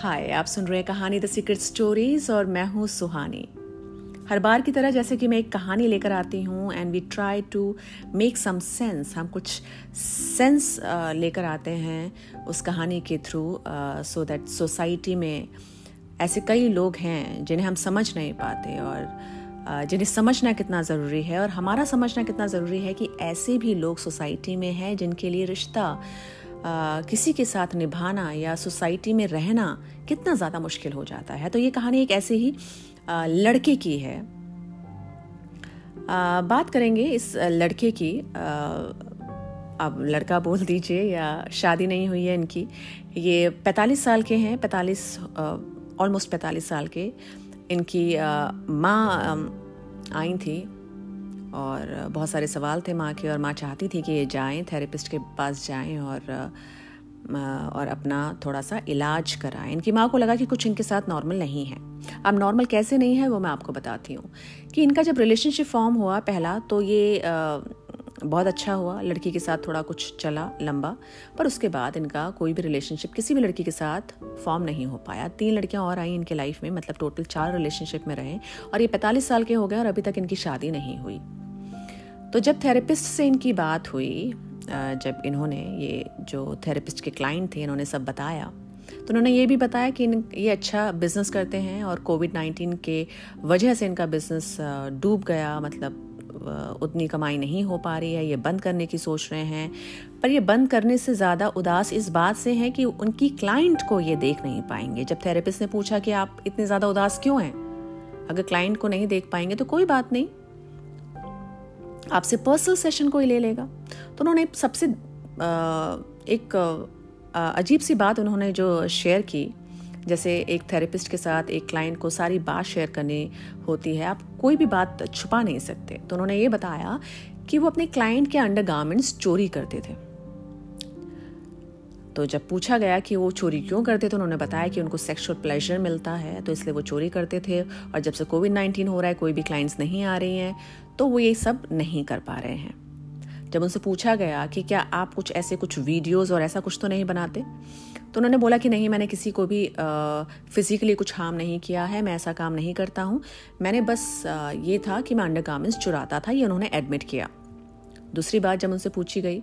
हाय, आप सुन रहे हैं कहानी द सीक्रेट स्टोरीज और मैं हूँ सुहानी। हर बार की तरह जैसे कि मैं एक कहानी लेकर आती हूँ and we try to make some sense हम कुछ सेंस लेकर आते हैं उस कहानी के थ्रू सो दैट सोसाइटी में ऐसे कई लोग हैं जिन्हें हम समझ नहीं पाते और जिन्हें समझना कितना ज़रूरी है और हमारा समझना कितना ज़रूरी है कि ऐसे भी लोग सोसाइटी में हैं जिनके लिए रिश्ता किसी के साथ निभाना या सोसाइटी में रहना कितना ज़्यादा मुश्किल हो जाता है। तो ये कहानी एक ऐसे ही आ, लड़के की है। आ, बात करेंगे इस लड़के की। अब लड़का बोल दीजिए या शादी नहीं हुई है इनकी। ये 45 साल के हैं 45 ऑलमोस्ट 45 साल के। इनकी माँ आई थी और बहुत सारे सवाल थे माँ के और माँ चाहती थी कि ये जाएँ थेरेपिस्ट के पास जाएँ और और अपना थोड़ा सा इलाज कराएँ। इनकी माँ को लगा कि कुछ इनके साथ नॉर्मल नहीं है। अब नॉर्मल कैसे नहीं है वो मैं आपको बताती हूँ कि इनका जब रिलेशनशिप फॉर्म हुआ पहला तो ये बहुत अच्छा हुआ। लड़की के साथ थोड़ा कुछ चला लंबा, पर उसके बाद इनका कोई भी रिलेशनशिप किसी भी लड़की के साथ फॉर्म नहीं हो पाया। तीन लड़कियाँ और आई इनके लाइफ में मतलब टोटल चार रिलेशनशिप में रहे और ये पैंतालीस साल के हो गए और अभी तक इनकी शादी नहीं हुई। तो जब थेरेपिस्ट से इनकी बात हुई जब इन्होंने ये जो थेरेपिस्ट के क्लाइंट थे, इन्होंने सब बताया तो उन्होंने ये भी बताया कि इन, ये अच्छा बिज़नेस करते हैं और कोविड नाइन्टीन के वजह से इनका बिज़नेस डूब गया मतलब उतनी कमाई नहीं हो पा रही है, ये बंद करने की सोच रहे हैं। पर ये बंद करने से ज़्यादा उदास इस बात से हैं कि उनकी क्लाइंट को ये देख नहीं पाएँगे। जब थेरेपिस्ट ने पूछा कि आप इतने ज़्यादा उदास क्यों हैं? अगर क्लाइंट को नहीं देख पाएँगे तो कोई बात नहीं। आपसे पर्सनल सेशन कोई ले लेगा। तो उन्होंने सबसे एक अजीब सी बात उन्होंने जो शेयर की, जैसे एक थेरेपिस्ट के साथ एक क्लाइंट को सारी बात शेयर करनी होती है, आप कोई भी बात छुपा नहीं सकते। तो उन्होंने ये बताया कि वो अपने क्लाइंट के अंडर गारमेंट्स चोरी करते थे। तो जब पूछा गया कि वो चोरी क्यों करते थे, उन्होंने बताया कि उनको सेक्सुअल प्लेजर मिलता है तो इसलिए वो चोरी करते थे। और जब से कोविड नाइन्टीन हो रहा है, कोई भी क्लाइंट्स नहीं आ रही हैं। तो वो ये सब नहीं कर पा रहे हैं। जब उनसे पूछा गया कि क्या आप कुछ ऐसे कुछ वीडियोस और ऐसा कुछ तो नहीं बनाते? तो उन्होंने बोला कि नहीं मैंने किसी को भी फिजिकली कुछ हार्म नहीं किया है मैं ऐसा काम नहीं करता हूँ। मैंने बस आ, ये था कि मैं अंडर गार्मेंट्स चुराता था ये उन्होंने एडमिट किया। दूसरी बात जब उनसे पूछी गई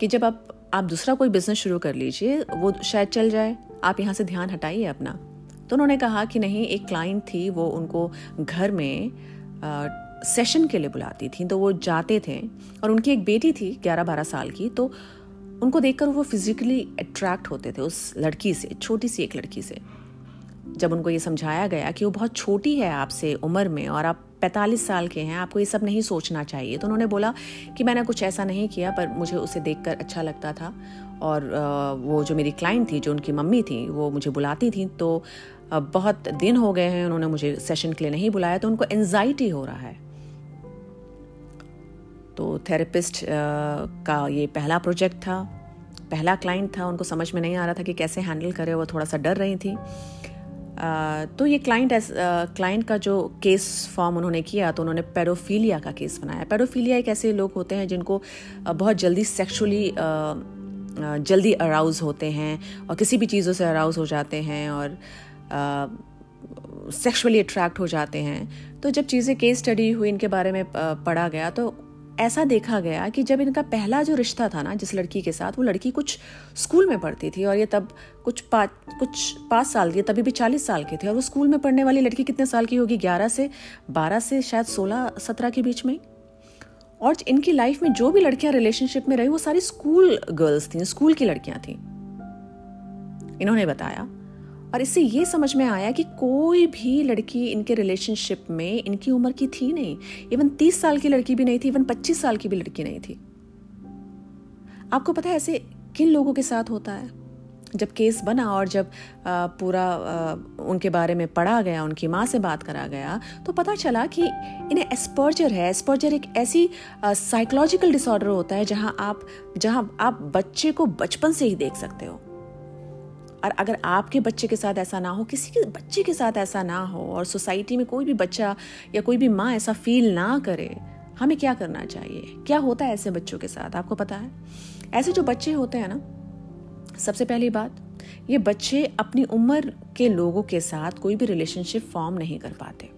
कि जब आप आप दूसरा कोई बिज़नेस शुरू कर लीजिए वो शायद चल जाए आप यहाँ से ध्यान हटाइए अपना। तो उन्होंने कहा कि नहीं एक क्लाइंट थी वो उनको घर में आ, सेशन के लिए बुलाती थी तो वो जाते थे और उनकी एक बेटी थी ग्यारह बारह साल की तो उनको देखकर वो फिजिकली अट्रैक्ट होते थे उस लड़की से, छोटी सी एक लड़की से। जब उनको ये समझाया गया कि वो बहुत छोटी है आपसे उम्र में और आप 45 साल के हैं, आपको ये सब नहीं सोचना चाहिए तो उन्होंने बोला कि मैंने कुछ ऐसा नहीं किया, पर मुझे उसे देखकर अच्छा लगता था। और वो जो मेरी क्लाइंट थी, जो उनकी मम्मी थी, वो मुझे बुलाती थी तो बहुत दिन हो गए हैं उन्होंने मुझे सेशन के लिए नहीं बुलाया तो उनको एनजाइटी हो रहा है। तो थेरेपिस्ट का ये पहला प्रोजेक्ट था। पहला क्लाइंट था, उनको समझ में नहीं आ रहा था कि कैसे हैंडल करे, वो थोड़ा सा डर रही थी। तो ये क्लाइंट क्लाइंट का जो केस फॉर्म उन्होंने किया तो उन्होंने पेडोफीलिया का केस बनाया। पेडोफीलिया एक ऐसे लोग होते हैं जिनको बहुत जल्दी सेक्सुअली जल्दी अराउज होते हैं और किसी भी चीज़ों से अराउज हो जाते हैं और सेक्सुअली अट्रैक्ट हो जाते हैं। तो जब चीज़ें केस स्टडी हुई, इनके बारे में पढ़ा गया तो ऐसा देखा गया कि जब इनका पहला जो रिश्ता था ना, जिस लड़की के साथ, वो लड़की कुछ स्कूल में पढ़ती थी और ये तब कुछ पाँच कुछ पाँच साल की, तभी भी चालीस साल के थे। और वो स्कूल में पढ़ने वाली लड़की कितने साल की होगी? ग्यारह से, बारह से शायद सोलह, सत्रह के बीच में। और इनकी लाइफ में जो भी लड़कियाँ रिलेशनशिप में रही, वो सारी स्कूल गर्ल्स थी, स्कूल की लड़कियाँ थी। इन्होंने बताया और इससे ये समझ में आया कि कोई भी लड़की इनके रिलेशनशिप में इनकी उम्र की थी नहीं। इवन तीस साल की लड़की भी नहीं थी इवन पच्चीस साल की भी लड़की नहीं थी। आपको पता है ऐसे किन लोगों के साथ होता है? जब केस बना और जब पूरा उनके बारे में पढ़ा गया, उनकी माँ से बात करा गया तो पता चला कि इन्हें एस्पर्जर है। एस्पर्जर एक ऐसी साइकोलॉजिकल डिसऑर्डर होता है जहाँ आप जहाँ आप बच्चे को बचपन से ही देख सकते हो। और अगर आपके बच्चे के साथ ऐसा ना हो, किसी के बच्चे के साथ ऐसा ना हो और सोसाइटी में कोई भी बच्चा या कोई भी माँ ऐसा फील ना करे, हमें क्या करना चाहिए? क्या होता है ऐसे बच्चों के साथ? आपको पता है? ऐसे जो बच्चे होते हैं ना, सबसे पहली बात, ये बच्चे अपनी उम्र के लोगों के साथ कोई भी रिलेशनशिप फॉर्म नहीं कर पाते।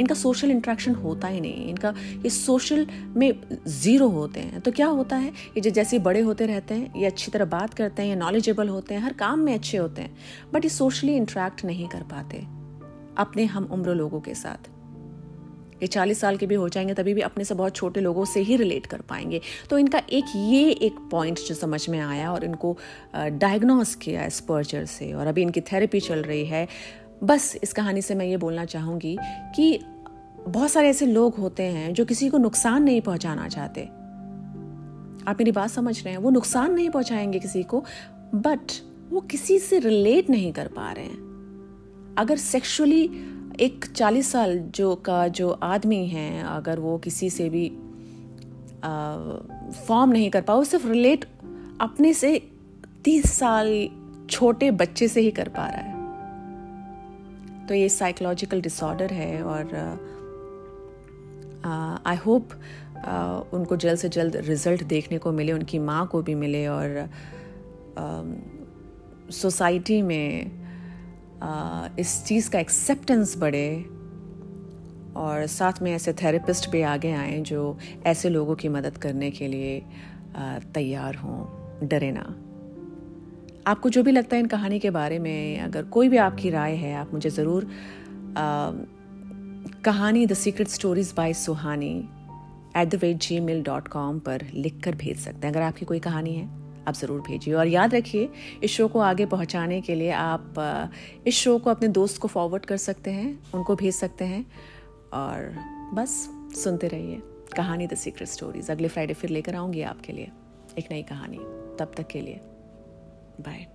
इनका सोशल इंट्रैक्शन होता ही नहीं, इनका ये सोशल में ज़ीरो होते हैं। तो क्या होता है? ये जैसे बड़े होते रहते हैं, ये अच्छी तरह बात करते हैं, ये नॉलेजेबल होते हैं, हर काम में अच्छे होते हैं बट ये सोशली इंट्रैक्ट नहीं कर पाते, अपने हम उम्र लोगों के साथ। ये चालीस साल के भी हो जाएँगे, तभी भी अपने से बहुत छोटे लोगों से ही रिलेट कर पाएँगे। तो इनका एक ये एक पॉइंट जो समझ में आया और इनको डायग्नोस किया स्पर्जर से और अभी इनकी थेरेपी चल रही है। बस इस कहानी से मैं ये बोलना चाहूँगी कि बहुत सारे ऐसे लोग होते हैं जो किसी को नुकसान नहीं पहुंचाना चाहते। आप मेरी बात समझ रहे हैं, वो नुकसान नहीं पहुंचाएँगे किसी को बट वो किसी से रिलेट नहीं कर पा रहे हैं। अगर सेक्सुअली एक चालीस साल जो का जो आदमी है, अगर वो किसी से भी फॉर्म नहीं कर पाओ, सिर्फ़ रिलेट अपने से तीस साल छोटे बच्चे से ही कर पा रहा है। तो ये साइकोलॉजिकल डिसऑर्डर है और आई uh, होप uh, उनको जल्द से जल्द रिज़ल्ट देखने को मिले उनकी माँ को भी मिले और सोसाइटी uh, में uh, इस चीज़ का एक्सेप्टेंस बढ़े और साथ में ऐसे थेरेपिस्ट भी आगे आए जो ऐसे लोगों की मदद करने के लिए uh, तैयार हों डरे ना। आपको जो भी लगता है इन कहानी के बारे में, अगर कोई भी आपकी राय है, आप मुझे ज़रूर कहानी the secret stories by Suhani at the rate gmail dot com पर लिख कर भेज सकते हैं। अगर आपकी कोई कहानी है, आप ज़रूर भेजिए। और याद रखिए, इस शो को आगे पहुँचाने के लिए आप इस शो को अपने दोस्त को फॉरवर्ड कर सकते हैं, उनको भेज सकते हैं। और बस, सुनते रहिए कहानी द सीक्रेट स्टोरीज अगले फ्राइडे फिर लेकर आऊँगी आपके लिए एक नई कहानी। तब तक के लिए। Bye.